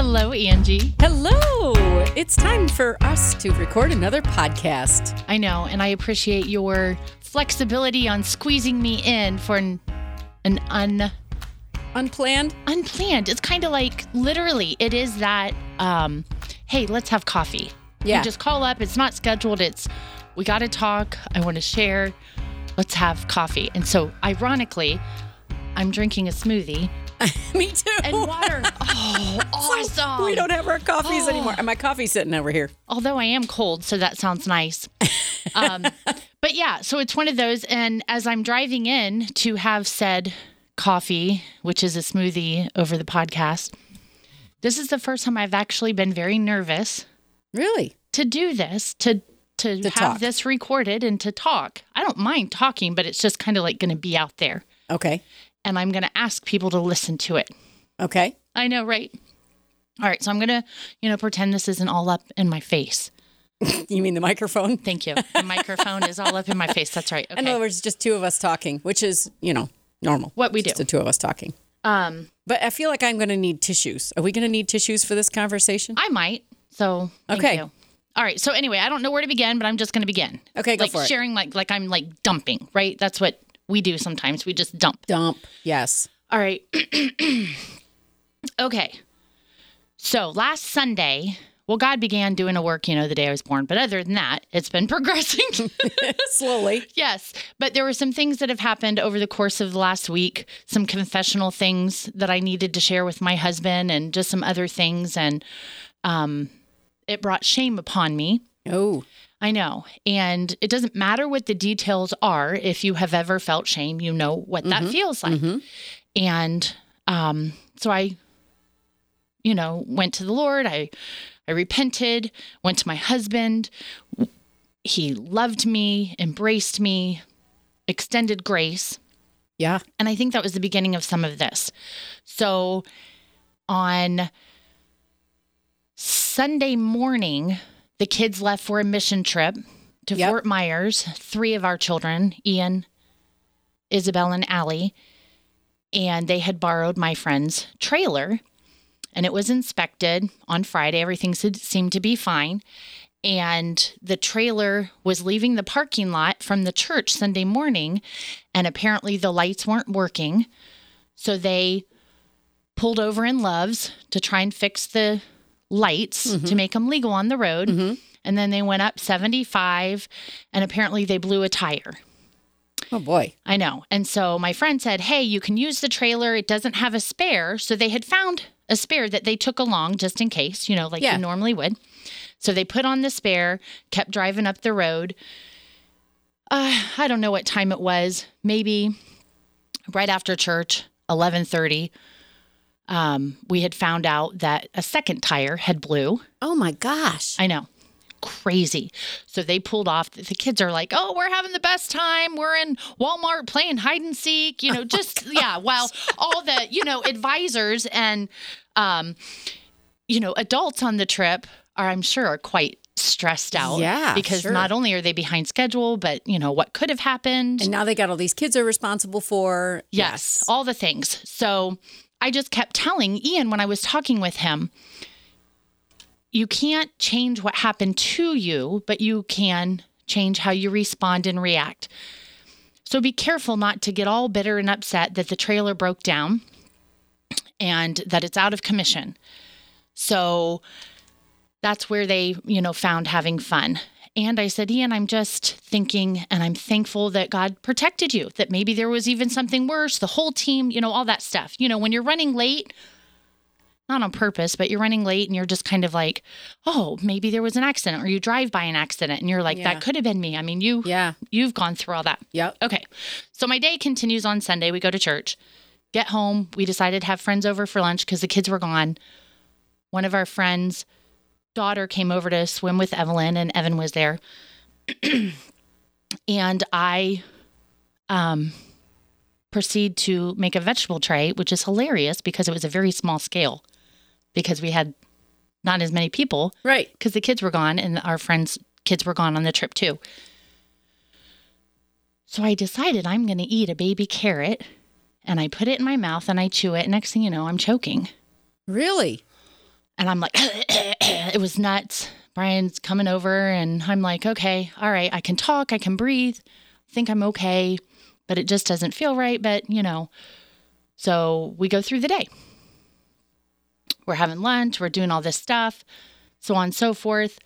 Hello, Angie. Hello! It's time for us to record another podcast. I know, and I appreciate your flexibility on squeezing me in for an an un Unplanned? unplanned. It's kind of like literally, it is that. Um, hey, let's have coffee. Yeah. You just call up. It's not scheduled. It's we got to talk. I want to share. Let's have coffee. And so, ironically, I'm drinking a smoothie Me too. and water. oh, awesome! we don't have our coffees Oh. anymore. And my coffee's sitting over here. although I am cold, so that sounds nice. Um, but yeah, so it's one of those. And as I'm driving in to have said coffee, which is a smoothie over the podcast, this is the first time I've actually been very nervous Really? to do this, to to, To have talk. this recorded and to talk. I don't mind talking, but it's just kind of like going to be out there, Okay. And I'm going to ask people to listen to it. Okay. I know, right? All right, so I'm going to, you know, pretend this isn't all up in my face. You mean the microphone? Thank you. The microphone is all up in my face. That's right. Okay. In other words, just two of us talking, which is, you know, normal. What we Just do. the two of us talking. Um, But I feel like I'm going to need tissues. Are we going to need tissues for this conversation? I might. So Okay. you. All right. So anyway, I don't know where to begin, but I'm just going to begin. Okay, go like for it. sharing, like like I'm like dumping, right? That's what we do sometimes. We just dump. Dump. Yes. All right. okay. So last Sunday, well, God began doing a work, you know, the day I was born. But other than that, it's been progressing. Slowly. Yes, but there were some things that have happened over the course of the last week, some confessional things that I needed to share with my husband and just some other things and um it brought shame upon me. Oh, I know. And it doesn't matter what the details are. If you have ever felt shame, you know what that feels like. And um so I you know, went to the Lord. I I repented, went to my husband. He loved me, embraced me, extended grace. yeah. And I think that was the beginning of some of this. So on Sunday morning, the kids left for a mission trip to Yep. Fort Myers. Three of our children, Ian, Isabel, and Allie, and they had borrowed my friend's trailer. And it was inspected on Friday. Everything seemed to be fine. And the trailer was leaving the parking lot from the church Sunday morning. And apparently the lights weren't working. So they pulled over in Loves to try and fix the lights to make them legal on the road. And then they went up 75 and apparently they blew a tire. Oh, boy. I know. And so my friend said, Hey, you can use the trailer. It doesn't have a spare. So they had found a spare that they took along just in case, you know, like Yeah. you normally would. So they put on the spare, kept driving up the road. Uh, I don't know what time it was. Maybe right after church, 1130. Um, we had found out that a second tire had blew. Oh, my gosh. I know. Crazy. So they pulled off. The kids are like, oh, we're having the best time. We're in Walmart playing hide and seek, you know, just, yeah, while all the, you know, advisors and, um, you know, adults on the trip are, I'm sure, are quite stressed out. Yeah, Because sure. not only are they behind schedule, but, you know, what could have happened. And now they got all these kids are responsible for. Yes, all the things. So I just kept telling Ian when I was talking with him, you can't change what happened to you, but you can change how you respond and react. So be careful not to get all bitter and upset that the trailer broke down and that it's out of commission. So that's where they, you know, found having fun. And I said, Ian, I'm just thinking and I'm thankful that God protected you, that maybe there was even something worse, the whole team, you know, all that stuff. You know, when you're running late, not on purpose, but you're running late and you're just kind of like, oh, maybe there was an accident or you drive by an accident and you're like, Yeah. that could have been me. I mean, you Yeah. you've gone through all that. Yeah. Okay. So my day continues on Sunday. We go to church, get home. We decided to have friends over for lunch because the kids were gone. One of our friends' daughter came over to swim with Evelyn, and Evan was there. and I um, proceed to make a vegetable tray, which is hilarious because it was a very small scale because we had not as many people Right. because the kids were gone and our friends' kids were gone on the trip too. So I decided I'm going to eat a baby carrot and I put it in my mouth and I chew it. Next thing you know, I'm choking. Really? And I'm like, it was nuts. Brian's coming over, and I'm like, okay, all right, I can talk, I can breathe, I think I'm okay, but it just doesn't feel right. But, you know, so we go through the day. We're having lunch, we're doing all this stuff, so on and so forth.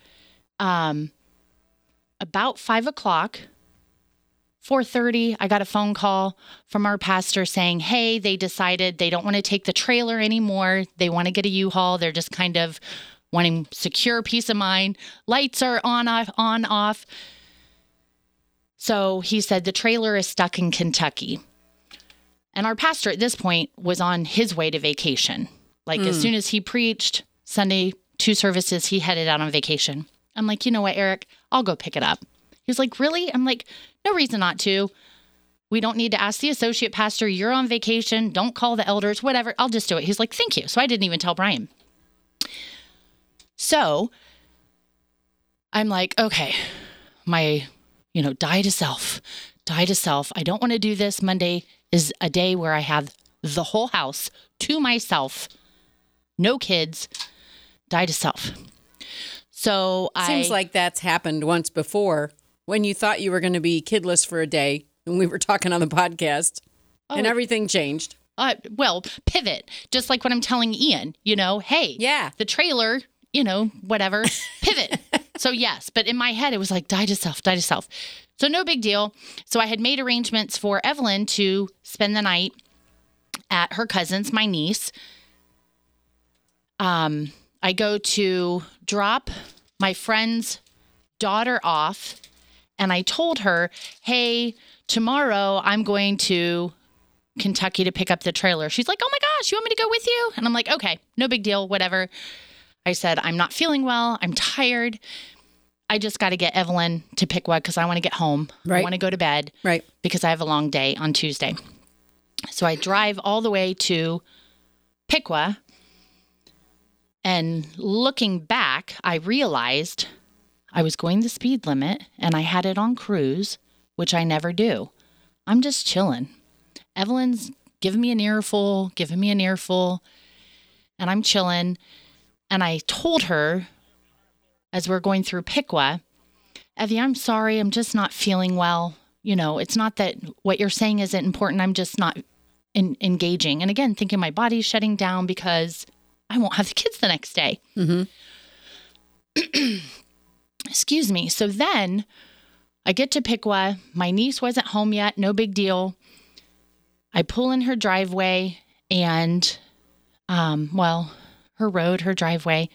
Um, about five o'clock, 4:30, I got a phone call from our pastor saying, "Hey, they decided they don't want to take the trailer anymore. They want to get a U-Haul. They're just kind of wanting secure peace of mind. Lights are on off on off." So, he said the trailer is stuck in Kentucky. And our pastor at this point was on his way to vacation. Like as hmm. soon as he preached Sunday two services, he headed out on vacation. I'm like, "You know what, Eric? I'll go pick it up." He's like, Really? I'm like, No reason not to. We don't need to ask the associate pastor. You're on vacation. Don't call the elders, whatever. I'll just do it. He's like, Thank you. So I didn't even tell Brian. So I'm like, Okay, my, you know, die to self, die to self. I don't want to do this. Monday is a day where I have the whole house to myself, no kids, die to self. So I Seems like that's happened once before when you thought you were going to be kidless for a day and we were talking on the podcast and Oh. everything changed. uh, well, pivot, just like what I'm telling Ian, you know, hey, Yeah. the trailer, you know, whatever, pivot. so, yes, but in my head, it was like, die to self, die to self. So, no big deal. So, I had made arrangements for Evelyn to spend the night at her cousin's, my niece. Um, I go to drop my friend's daughter off, and I told her, hey, tomorrow I'm going to Kentucky to pick up the trailer. She's like, "Oh my gosh, you want me to go with you?" And I'm like, "Okay, no big deal, whatever." I said, "I'm not feeling well. I'm tired. I just got to get Evelyn to Piqua because I want to get home. I Right. want to go to bed Right. because I have a long day on Tuesday." So I drive all the way to Piqua, and looking back, I realized I was going the speed limit and I had it on cruise, which I never do. I'm just chilling. Evelyn's giving me an earful, giving me an earful, and I'm chilling. And I told her as we're going through Piqua, Evie, I'm sorry, I'm just not feeling well. You know, it's not that what you're saying isn't important. I'm just not in, engaging. And again, thinking my body's shutting down because I won't have the kids the next day. Mhm. Excuse me. So then I get to Piqua. My niece wasn't home yet. No big deal. I pull in her driveway and, um, well, her road, her driveway.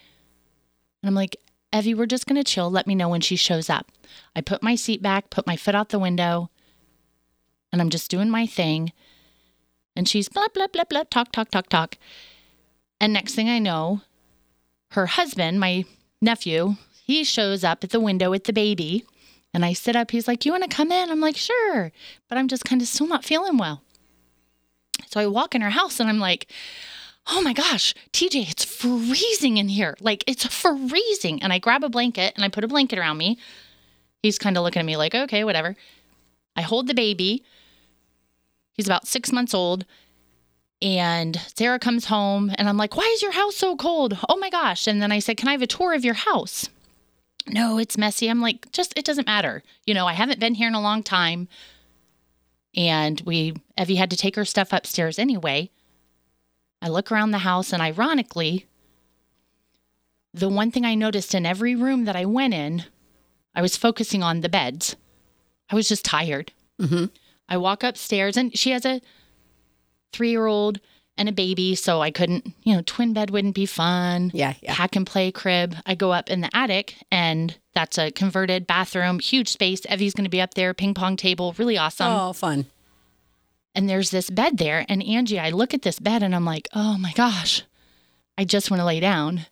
And I'm like, Evie, we're just going to chill. Let me know when she shows up. I put my seat back, put my foot out the window, and I'm just doing my thing. And she's blah, blah, blah, blah, talk, talk, talk, talk. And next thing I know, her husband, my nephew, he shows up at the window with the baby. And I sit up. He's like, You want to come in? I'm like, Sure. But I'm just kind of still not feeling well. So I walk in her house and I'm like, Oh my gosh, TJ, it's freezing in here. Like, it's freezing. And I grab a blanket and I put a blanket around me. He's kind of looking at me like, Okay, whatever. I hold the baby. He's about six months old. And Sarah comes home and I'm like, Why is your house so cold? Oh my gosh. And then I said, Can I have a tour of your house? No, it's messy. I'm like, just it doesn't matter. You know, I haven't been here in a long time. And we Evie had to take her stuff upstairs anyway. I look around the house and ironically, the one thing I noticed in every room that I went in, I was focusing on the beds. I was just tired. Mm-hmm. I walk upstairs and she has a three year old and a baby, so I couldn't, you know, twin bed wouldn't be fun. Yeah. Yeah. Pack and play crib. I go up in the attic and that's a converted bathroom, huge space. Evie's going to be up there, ping pong table, really awesome. oh, fun. And there's this bed there. And Angie, I look at this bed and I'm like, oh my gosh, I just want to lay down.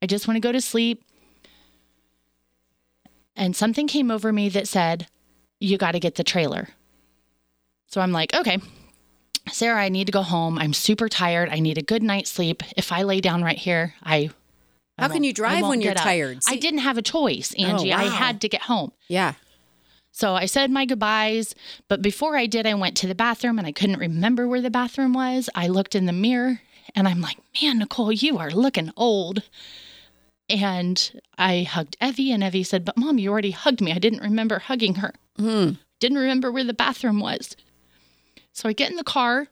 I just want to go to sleep. And something came over me that said, you got to get the trailer. So I'm like, okay, Sarah, I need to go home. I'm super tired. I need a good night's sleep. If I lay down right here, I. I How can you drive when you're tired? I didn't have a choice, oh, Angie. I wow. had to get home. Yeah. So I said my goodbyes, but before I did, I went to the bathroom and I couldn't remember where the bathroom was. I looked in the mirror And I'm like, man, Nicole, you are looking old. And I hugged Evie, and Evie said, But mom, you already hugged me. I didn't remember hugging her. Hmm. Didn't remember where the bathroom was. So I get in the car.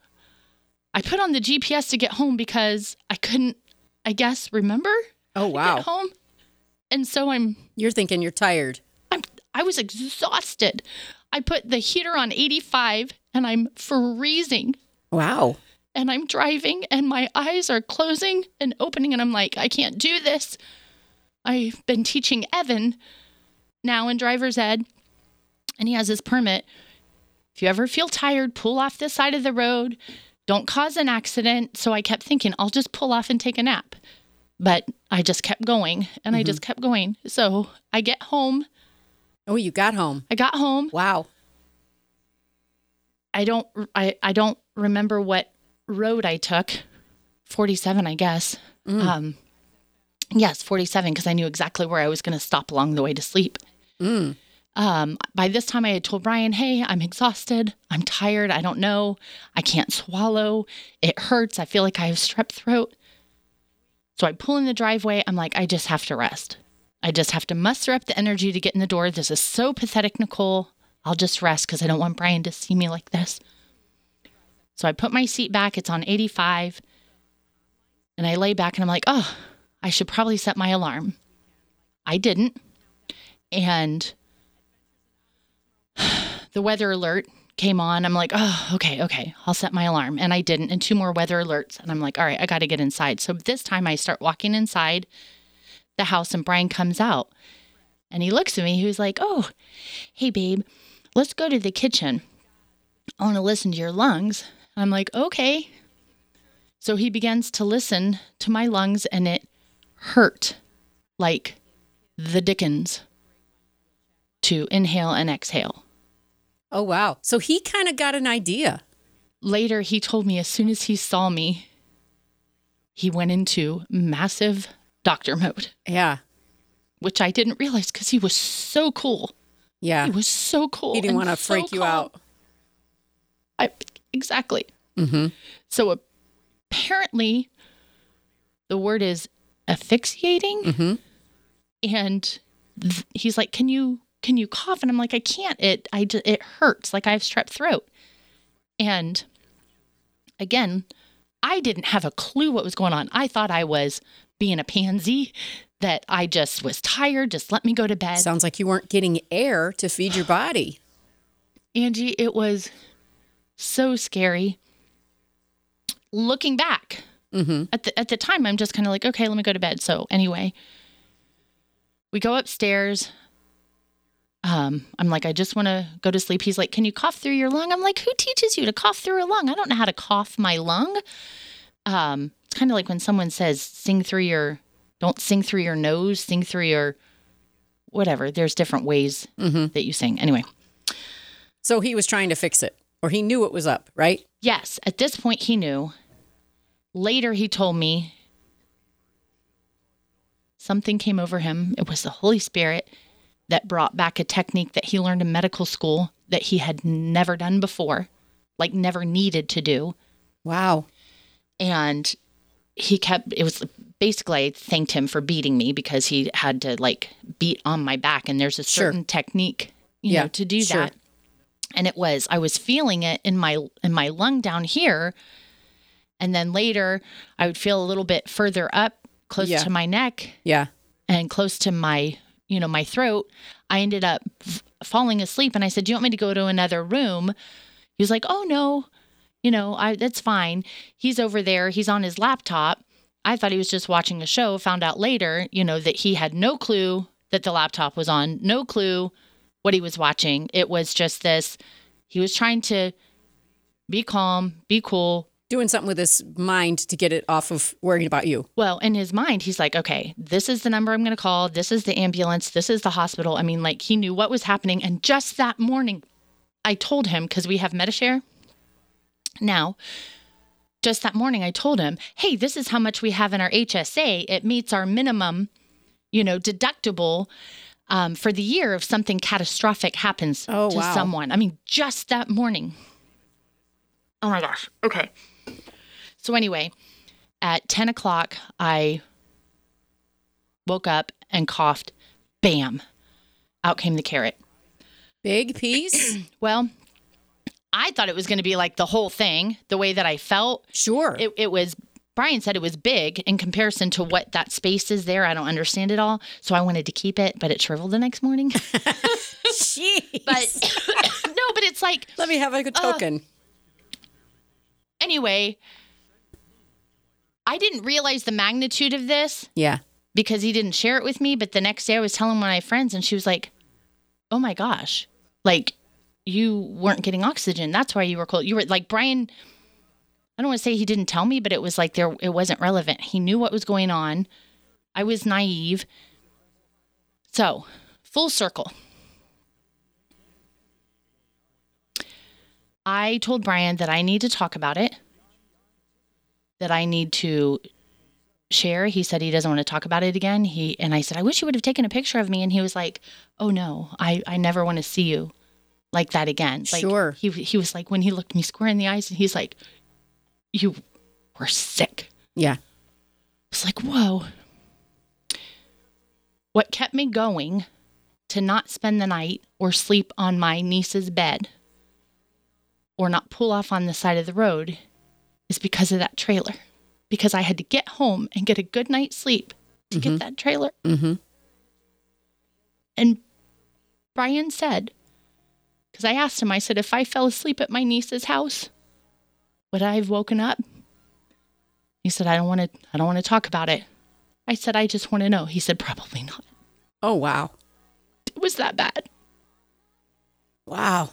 I put on the GPS to get home because I couldn't, I guess, remember Oh, get wow. home. And so I'm You're thinking you're tired. I'm I was exhausted. I put the heater on 85 and I'm freezing Wow. and I'm driving and my eyes are closing and opening and I'm like, I can't do this. I've been teaching Evan now in driver's ed and he has his permit. If you ever feel tired, pull off the side of the road. Don't cause an accident. So I kept thinking, I'll just pull off and take a nap. But I just kept going and I just kept going. So I get home. Oh, you got home. I got home. Wow. I don't I, I don't remember what road I took. 47, I guess. Um yes, 47 because I knew exactly where I was going to stop along the way to sleep. Mm. Um by this time I had told Brian, "Hey, I'm exhausted. I'm tired. I don't know. I can't swallow. It hurts. I feel like I have strep throat." So I pull in the driveway. I'm like, "I just have to rest. I just have to muster up the energy to get in the door. This is so pathetic, Nicole. I'll just rest because I don't want Brian to see me like this." So I put my seat back. It's on 85. And I lay back and I'm like, oh, I should probably set my alarm. I didn't. And the weather alert came on. I'm like, oh, okay, okay, I'll set my alarm. And I didn't. And two more weather alerts. And I'm like, all right, I got to get inside. So this time I start walking inside the house and Brian comes out and he looks at me. He was like, oh, hey, babe, let's go to the kitchen. I want to listen to your lungs. I'm like, okay. So he begins to listen to my lungs and it hurt like the Dickens to inhale and exhale. Oh, wow. So he kind of got an idea. Later, he told me as soon as he saw me, he went into massive doctor mode, Yeah. which I didn't realize because he was so cool. Yeah. He was so cool. He didn't want to so freak you calm. out. I, exactly. Mm-hmm. So apparently, the word is asphyxiating, Mm-hmm. and th- he's like, "Can you can you cough?" And I'm like, "I can't. It I it hurts. Like I have strep throat." And again, I didn't have a clue what was going on. I thought I was being a pansy. That I just was tired. Just let me go to bed. Sounds like you weren't getting air to feed your body. Angie, it was so scary. Looking back, Mm-hmm. at the at the time, I'm just kind of like, okay, let me go to bed. So anyway, we go upstairs. Um, I'm like, I just want to go to sleep. He's like, can you cough through your lung? I'm like, who teaches you to cough through a lung? I don't know how to cough my lung. Um, it's kind of like when someone says, sing through your, don't sing through your nose, sing through your, whatever. There's different ways Mm-hmm. that you sing. Anyway. So he was trying to fix it, or he knew it was up, right? Yes, at this point he knew. Later he told me something came over him. It was the Holy Spirit that brought back a technique that he learned in medical school that he had never done before, like never needed to do. Wow. And he kept it was basically I thanked him for beating me because he had to like beat on my back and there's a Sure. certain technique, you Yeah, know, to do sure. that. And it was I was feeling it in my in my lung down here. And then later I would feel a little bit further up close Yeah. to my neck Yeah. and close to my you know my throat i ended up f- falling asleep and i said do you want me to go to another room? He was like oh no you know i that's fine. He's over there he's on his laptop. I thought he was just watching a show found out later you know that he had no clue that the laptop was on no clue what he was watching. It was just this he was trying to be calm be cool Doing something with his mind to get it off of worrying about you. Well, in his mind, he's like, okay, this is the number I'm going to call. This is the ambulance. This is the hospital. I mean, like, he knew what was happening. And just that morning, I told him, because we have Medi-Share now, just that morning, I told him, hey, this is how much we have in our HSA. It meets our minimum, you know, deductible. Um, for the year if something catastrophic happens Oh, to wow. someone. I mean, just that morning. Oh my gosh. Okay. So anyway, At 10 o'clock, I woke up and coughed. Bam. Out came the carrot. Big piece? Well, I thought it was going to be like the whole thing, the way that I felt. Sure. It, it was, Brian said it was big in comparison to what that space is there. I don't understand it all. So I wanted to keep it, but it shriveled the next morning. Jeez. But no, but it's like, let me have a good token. anyway, I didn't realize the magnitude of this yeah. because he didn't share it with me. But the next day I was telling one of my friends, and she was like, oh my gosh, like you weren't getting oxygen. That's why you were cold. You were like, Brian, I don't want to say he didn't tell me, but it was like there, it wasn't relevant. He knew what was going on. I was naive. So, full circle. I told Brian that I need to talk about it, that I need to share. He said he doesn't want to talk about it again. He and I said, I wish you would have taken a picture of me. And he was like, Oh no, I, I never want to see you like that again. Like, Sure. He he was like when he looked me square in the eyes and he's like, You were sick. Yeah. It's like, whoa. What kept me going to not spend the night or sleep on my niece's bed or not pull off on the side of the road is because of that trailer. Because I had to get home and get a good night's sleep to get that trailer. Mm-hmm. And Brian said, because I asked him, I said, if I fell asleep at my niece's house, would I have woken up? He said, I don't want to, I don't want to talk about it. I said, I just want to know. He said, probably not. Oh, wow. It was that bad. Wow.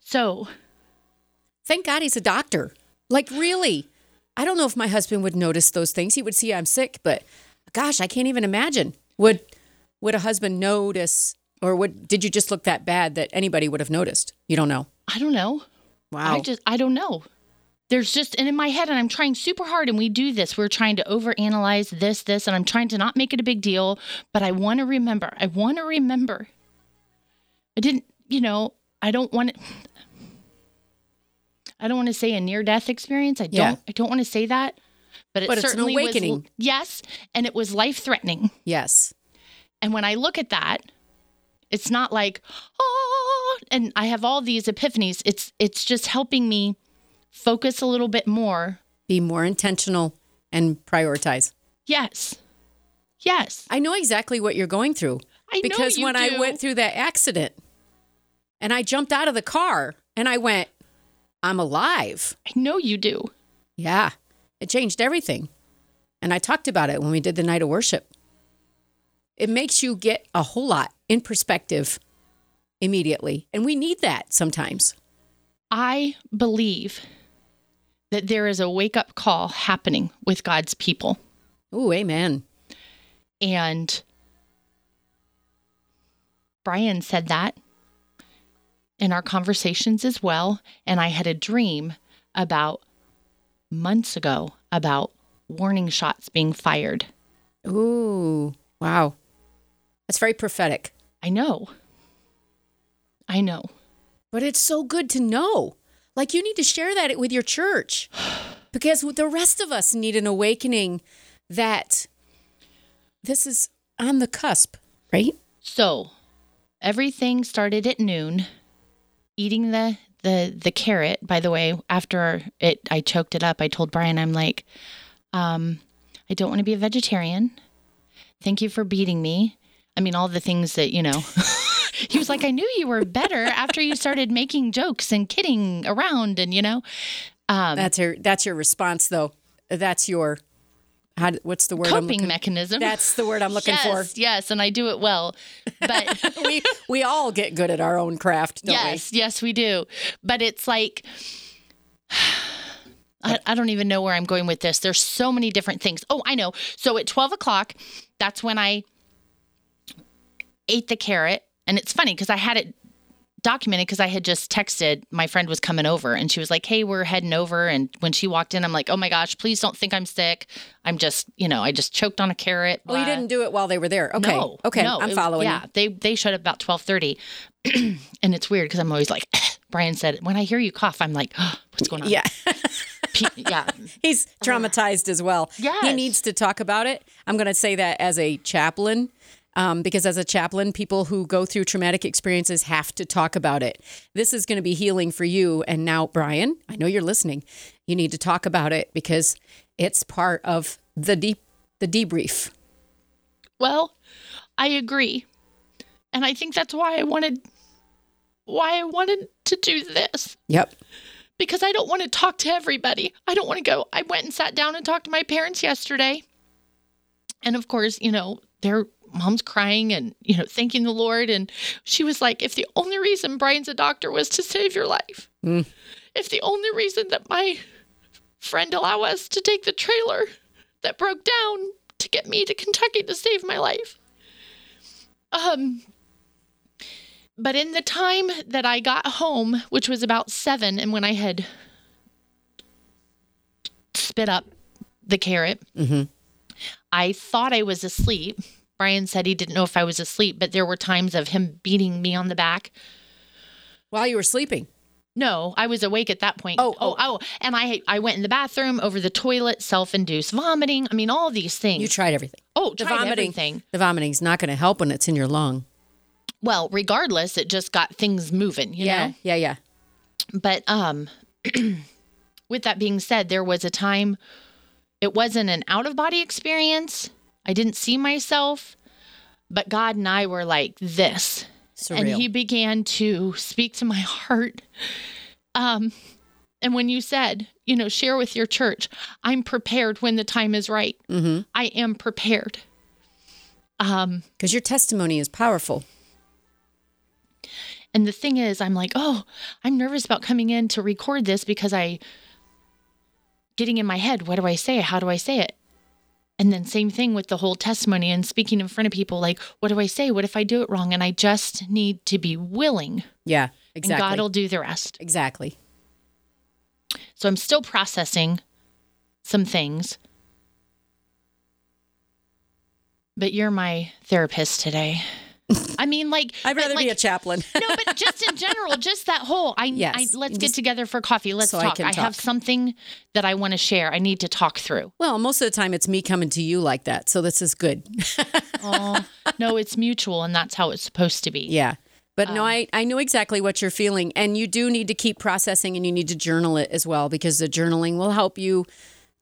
So Thank God he's a doctor. Like, really. I don't know if my husband would notice those things. He would see I'm sick, but gosh, I can't even imagine. Would would a husband notice or would did you just look that bad that anybody would have noticed? You don't know. I don't know. Wow. I just, I don't know. There's just, and in my head, and I'm trying super hard, and we do this. We're trying to overanalyze this, this, and I'm trying to not make it a big deal, but I want to remember. I want to remember. I didn't, you know, I don't want to. I don't want to say a near death experience. I don't. Yeah. I don't want to say that, but it But it's an awakening. was. Yes, and it was life threatening. yes. And when I look at that, it's not like, oh, and I have all these epiphanies. It's it's just helping me focus a little bit more. Be more intentional and prioritize. Yes. Yes. I know exactly what you're going through. I know because when I went through that accident and I jumped out of the car and I went, I'm alive. I know you do. Yeah, it changed everything. And I talked about it when we did the night of worship. It makes you get a whole lot in perspective immediately. And we need that sometimes. I believe that there is a wake up call happening with God's people. Oh, amen. And Brian said that in our conversations as well. And I had a dream about months ago about warning shots being fired. Ooh, wow. That's very prophetic. I know. I know. But it's so good to know. Like you need to share that with your church because the rest of us need an awakening that this is on the cusp, right? So everything started at noon. Eating the the the carrot. By the way, after it, I choked it up. I told Brian, I'm like, um, I don't want to be a vegetarian. Thank you for beating me. I mean, all the things that you know. he was like, I knew you were better after you started making jokes and kidding around, and you know, um, That's your that's your response though. That's your how, what's the word coping looking mechanism. That's the word I'm looking for. yes, Yes, and I do it well, but. we we all get good at our own craft, don't yes, yes, we do. But it's like, I, I don't even know where I'm going with this. There's so many different things. Oh, I know. So at 12 o'clock, that's when I ate the carrot. And it's funny because I had it documented because I had just texted my friend was coming over and she was like, Hey, we're heading over. And when she walked in, I'm like, Oh my gosh, please don't think I'm sick. I'm just, you know, I just choked on a carrot. we? Oh, you didn't do it while they were there. Okay. No, okay. no, I'm it- following. Yeah, they they showed up about twelve thirty, and it's weird because I'm always like, Brian said, when I hear you cough, I'm like, oh, what's going on? Yeah. Yeah. He's traumatized as well. Yeah. He needs to talk about it. I'm going to say that as a chaplain, um, because as a chaplain, people who go through traumatic experiences have to talk about it. This is going to be healing for you. And now, Brian, I know you're listening. You need to talk about it because it's part of the deep the debrief. Well, I agree. And I think that's why I wanted why I wanted to do this. Yep. Because I don't want to talk to everybody. I don't want to go. I went and sat down and talked to my parents yesterday. And of course, you know, their mom's crying and, you know, thanking the Lord. And she was like, if the only reason Brian's a doctor was to save your life, Mm. if the only reason that my friend allowed us to take the trailer that broke down to get me to Kentucky to save my life. Um, but in the time that I got home, which was about seven, and when I had spit up the carrot, Mhm. I thought I was asleep. Brian said he didn't know if I was asleep, but there were times of him beating me on the back. While you were sleeping. No, I was awake at that point. Oh, oh, oh, and I I went in the bathroom, over the toilet, self-induced vomiting. I mean, all these things. You tried everything. oh, The tried vomiting. everything. The vomiting's not going to help when it's in your lung. Well, regardless, it just got things moving. You yeah. know. Yeah. Yeah. But um, with that being said, there was a time. It wasn't an out of body experience. I didn't see myself, but God and I were like this. Surreal. and he began to speak to my heart um and when you said you know share with your church i'm prepared when the time is right mm-hmm. i am prepared um Because your testimony is powerful. and the thing is i'm like oh i'm nervous about coming in to record this because i getting in my head what do i say how do i say it and then same thing with the whole testimony and speaking in front of people like what do i say what if i do it wrong and i just need to be willing Yeah. Exactly. and god will do the rest exactly. So I'm still processing some things. But you're my therapist today. I mean, like, I'd rather be a chaplain. no, but just in general, just that whole. I, Yes. I let's get together for coffee. Let's so talk. I, have something that I want to share. I need to talk through. well, most of the time it's me coming to you like that. So this is good. Oh no, it's mutual, and that's how it's supposed to be. Yeah. But Um, no, I, I know exactly what you're feeling. And you do need to keep processing and you need to journal it as well because the journaling will help you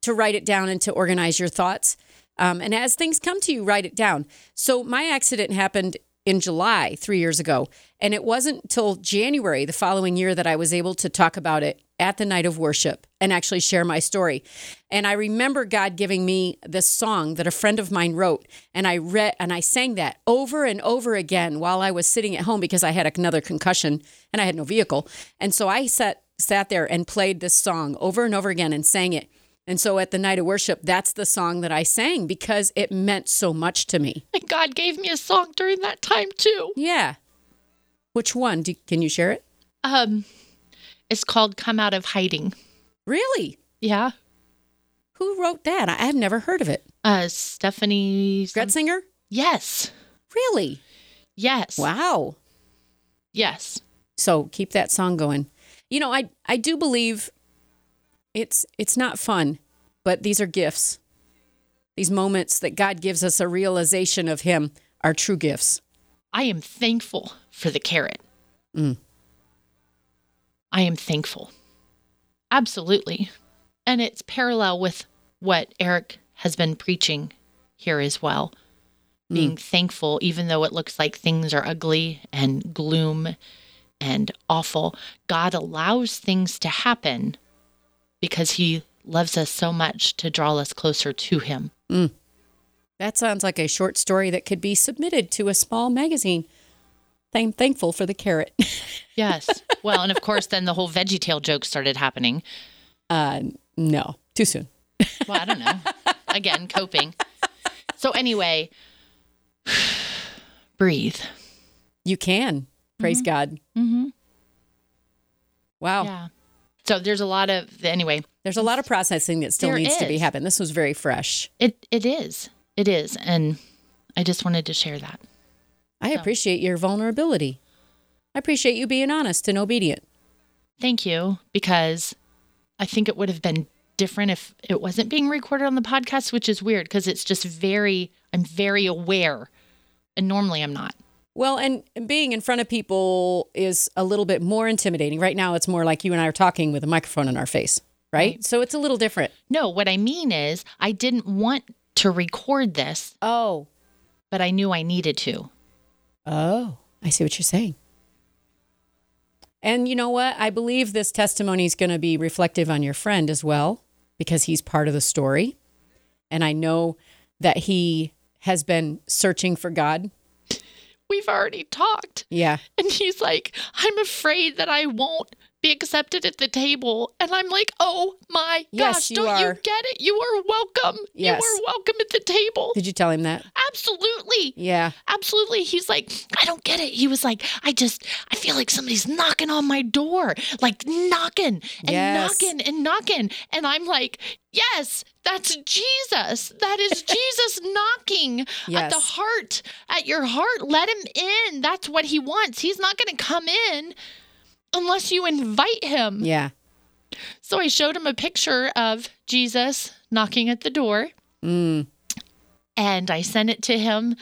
to write it down and to organize your thoughts. Um, and as things come to you, write it down. So my accident happened in July three years ago. And it wasn't until January the following year that I was able to talk about it at the night of worship and actually share my story. And I remember God giving me this song that a friend of mine wrote. And I read and I sang that over and over again while I was sitting at home because I had another concussion and I had no vehicle. And so I sat sat there and played this song over and over again and sang it. And so at the night of worship, that's the song that I sang because it meant so much to me. And God gave me a song during that time too. Yeah. Which one? Do, can you share it? Um, it's called "Come Out of Hiding." Really? Yeah. Who wrote that? I have never heard of it. Uh, Steffany. Gretzinger? Yes. Really? Yes. Wow. Yes. So keep that song going. You know, I I do believe it's it's not fun, but these are gifts. These moments that God gives us a realization of him are true gifts. I am thankful for the carrot. Mm. I am thankful. Absolutely. And it's parallel with what Eric has been preaching here as well. Being thankful, even though it looks like things are ugly and gloom and awful. God allows things to happen because He loves us so much to draw us closer to Him. That sounds like a short story that could be submitted to a small magazine. I'm thankful for the carrot. Yes. well, and of course, then the whole Veggie Tale joke started happening. Uh, no, too soon. Well, I don't know. Again, coping. So anyway, breathe. You can. Praise God. Mm-hmm. Wow. Yeah. So there's a lot of anyway. There's a lot of processing that still needs to be is. happening. This was very fresh. It it is. It is, and I just wanted to share that. I appreciate your vulnerability. I appreciate you being honest and obedient. Thank you because I think it would have been different if it wasn't being recorded on the podcast, which is weird because it's just very, I'm very aware. And normally I'm not. Well, and being in front of people is a little bit more intimidating. Right now, it's more like you and I are talking with a microphone in our face, right? So it's a little different. No, what I mean is I didn't want to record this, Oh. but I knew I needed to. Oh, I see what you're saying. And you know what? I believe this testimony is going to be reflective on your friend as well because he's part of the story. And I know that he has been searching for God. We've already talked. Yeah. And he's like, I'm afraid that I won't be accepted at the table. And I'm like, oh my Yes, gosh, you don't you get it? You are welcome. Yes. You are welcome at the table. Did you tell him that? Absolutely. Yeah. Absolutely. He's like, I don't get it. He was like, I just, I feel like somebody's knocking on my door, like knocking and Yes. knocking and knocking. And I'm like, yes, that's Jesus. That is Jesus knocking at the heart, at your heart. Let him in. That's what he wants. He's not going to come in unless you invite him. Yeah. So I showed him a picture of Jesus knocking at the door Mm. and I sent it to him.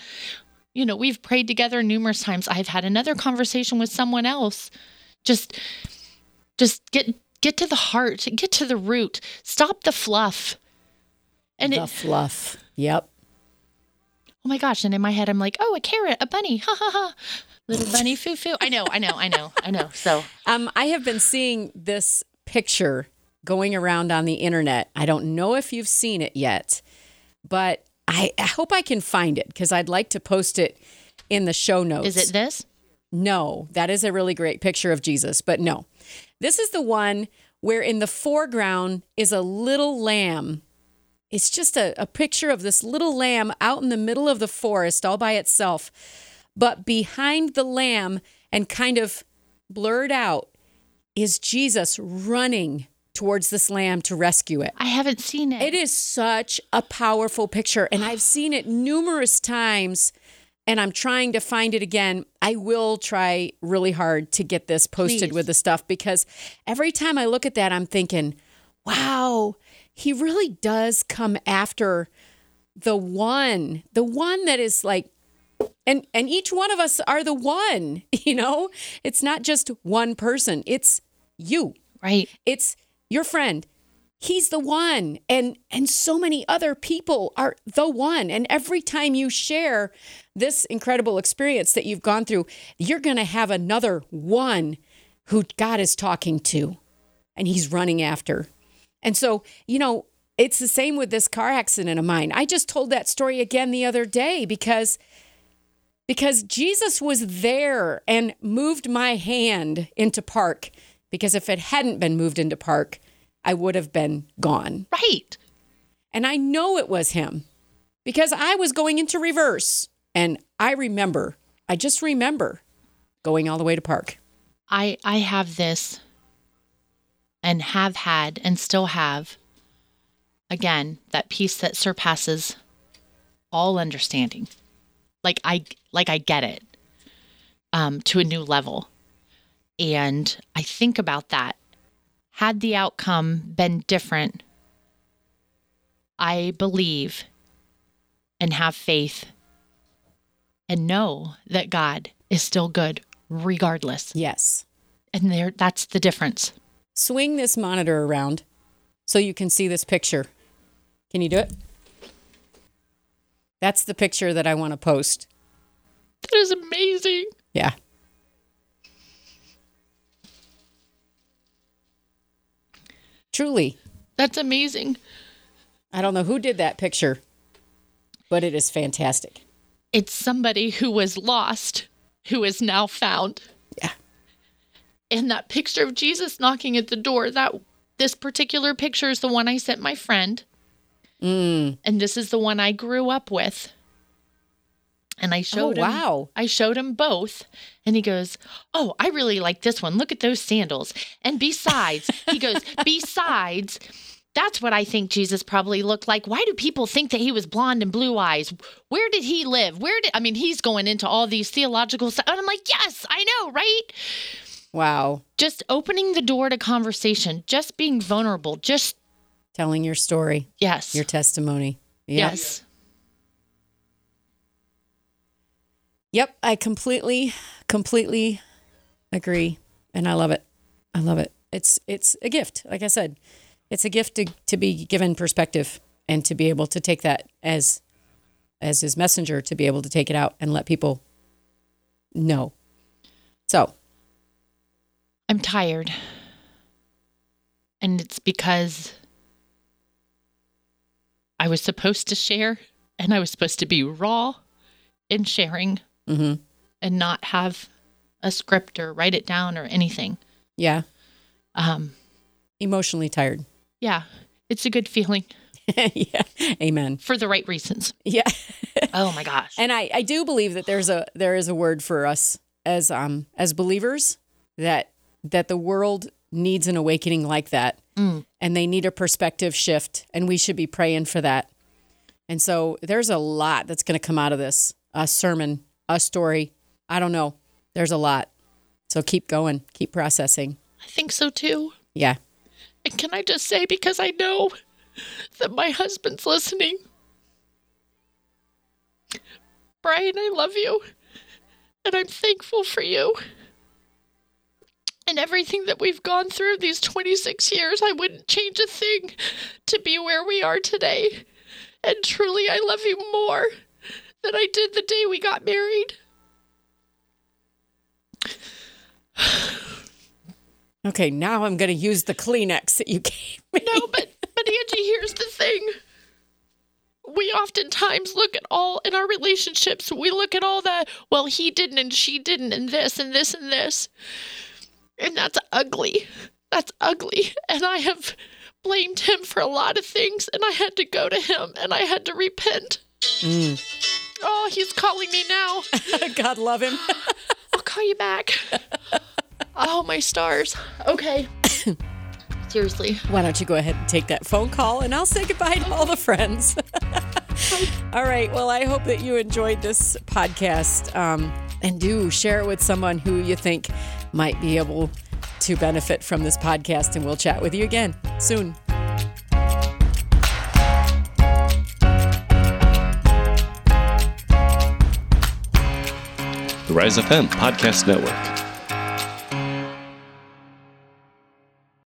You know, we've prayed together numerous times. I've had another conversation with someone else. Just just get get to the heart, get to the root. Stop the fluff. And the it, fluff. Yep. oh my gosh, and in my head I'm like, "Oh, a carrot, a bunny." Ha ha ha. Little bunny foo foo. I know, I know, I know. I know. So, Um, I have been seeing this picture going around on the internet. I don't know if you've seen it yet, but I, I hope I can find it because I'd like to post it in the show notes. is it this? No, that is a really great picture of Jesus, but no. This is the one where in the foreground is a little lamb. It's just a, a picture of this little lamb out in the middle of the forest all by itself. But behind the lamb and kind of blurred out is Jesus running towards this lamb to rescue it. I haven't seen it. It is such a powerful picture, and I've seen it numerous times, and I'm trying to find it again. I will try really hard to get this posted Please. with the stuff because every time I look at that, I'm thinking, wow, he really does come after the one, the one that is like, and and each one of us are the one, you know? It's not just one person, it's you. Right. it's your friend. He's the one. And and so many other people are the one. And every time you share this incredible experience that you've gone through you're going to have another one who God is talking to and he's running after. And so you know it's the same with this car accident of mine. I just told that story again the other day because because Jesus was there and moved my hand into park. Because if it hadn't been moved into park, I would have been gone. Right. And I know it was him because I was going into reverse. And I remember, I just remember going all the way to park. I I have this and have had and still have again that peace that surpasses all understanding. Like I like I get it um to a new level. And I think about that. Had the outcome been different, I believe and have faith and know that God is still good regardless. Yes. And there that's the difference. Swing this monitor around so you can see this picture. Can you do it? That's the picture that I want to post. That is amazing. Yeah. Truly, That's amazing. I don't know who did that picture, but it is fantastic. It's somebody who was lost who is now found. Yeah. And that picture of Jesus knocking at the door, that this particular picture is the one I sent my friend. Mm. And this is the one I grew up with. And I Oh, showed him wow. I showed him both and he goes, "Oh, I really like this one. Look at those sandals." And besides, he goes, "Besides, that's what I think Jesus probably looked like. Why do people think that he was blonde and blue eyes? Where did he live? Where did I mean, he's going into all these theological stuff." And I'm like, "Yes, I know, right?" Wow. Just opening the door to conversation, just being vulnerable, just telling your story, Yes. your testimony. Yep. Yes. Yep, I completely, completely agree, and I love it. I love it. It's it's a gift. Like I said, it's a gift to to be given perspective and to be able to take that as as his messenger to be able to take it out and let people know. So I'm tired. And it's because I was supposed to share and I was supposed to be raw in sharing mhm. and not have a script or write it down or anything. yeah, Um, emotionally tired. yeah, it's a good feeling yeah, amen. for the right reasons. Yeah. Oh my gosh. And I, I do believe that there's a there is a word for us as um as believers that that the world needs an awakening like that. Mm. And they need a perspective shift and we should be praying for that. And so there's a lot that's going to come out of this. A sermon, a story. I don't know. There's a lot. So keep going, keep processing. I think so too. Yeah. And can I just say, because I know that my husband's listening, Brian, I love you. And I'm thankful for you. And everything that we've gone through these 26 years, I wouldn't change a thing to be where we are today. And truly, I love you more than I did the day we got married. Okay, now I'm going to use the Kleenex that you gave me. No, but but Angie, here's the thing. We oftentimes look at all in our relationships, we look at all the well, he didn't and she didn't and this and this and this. And that's ugly. That's ugly. And I have blamed him for a lot of things and I had to go to him and I had to repent. Mm. Oh, he's calling me now. God love him. I'll call you back. Oh, my stars. Okay. Seriously. Why don't you go ahead and take that phone call and I'll say goodbye to all the friends. all right. Well, I hope that you enjoyed this podcast um, and do share it with someone who you think might be able to benefit from this podcast. And we'll chat with you again soon. The Rise FM Podcast Network.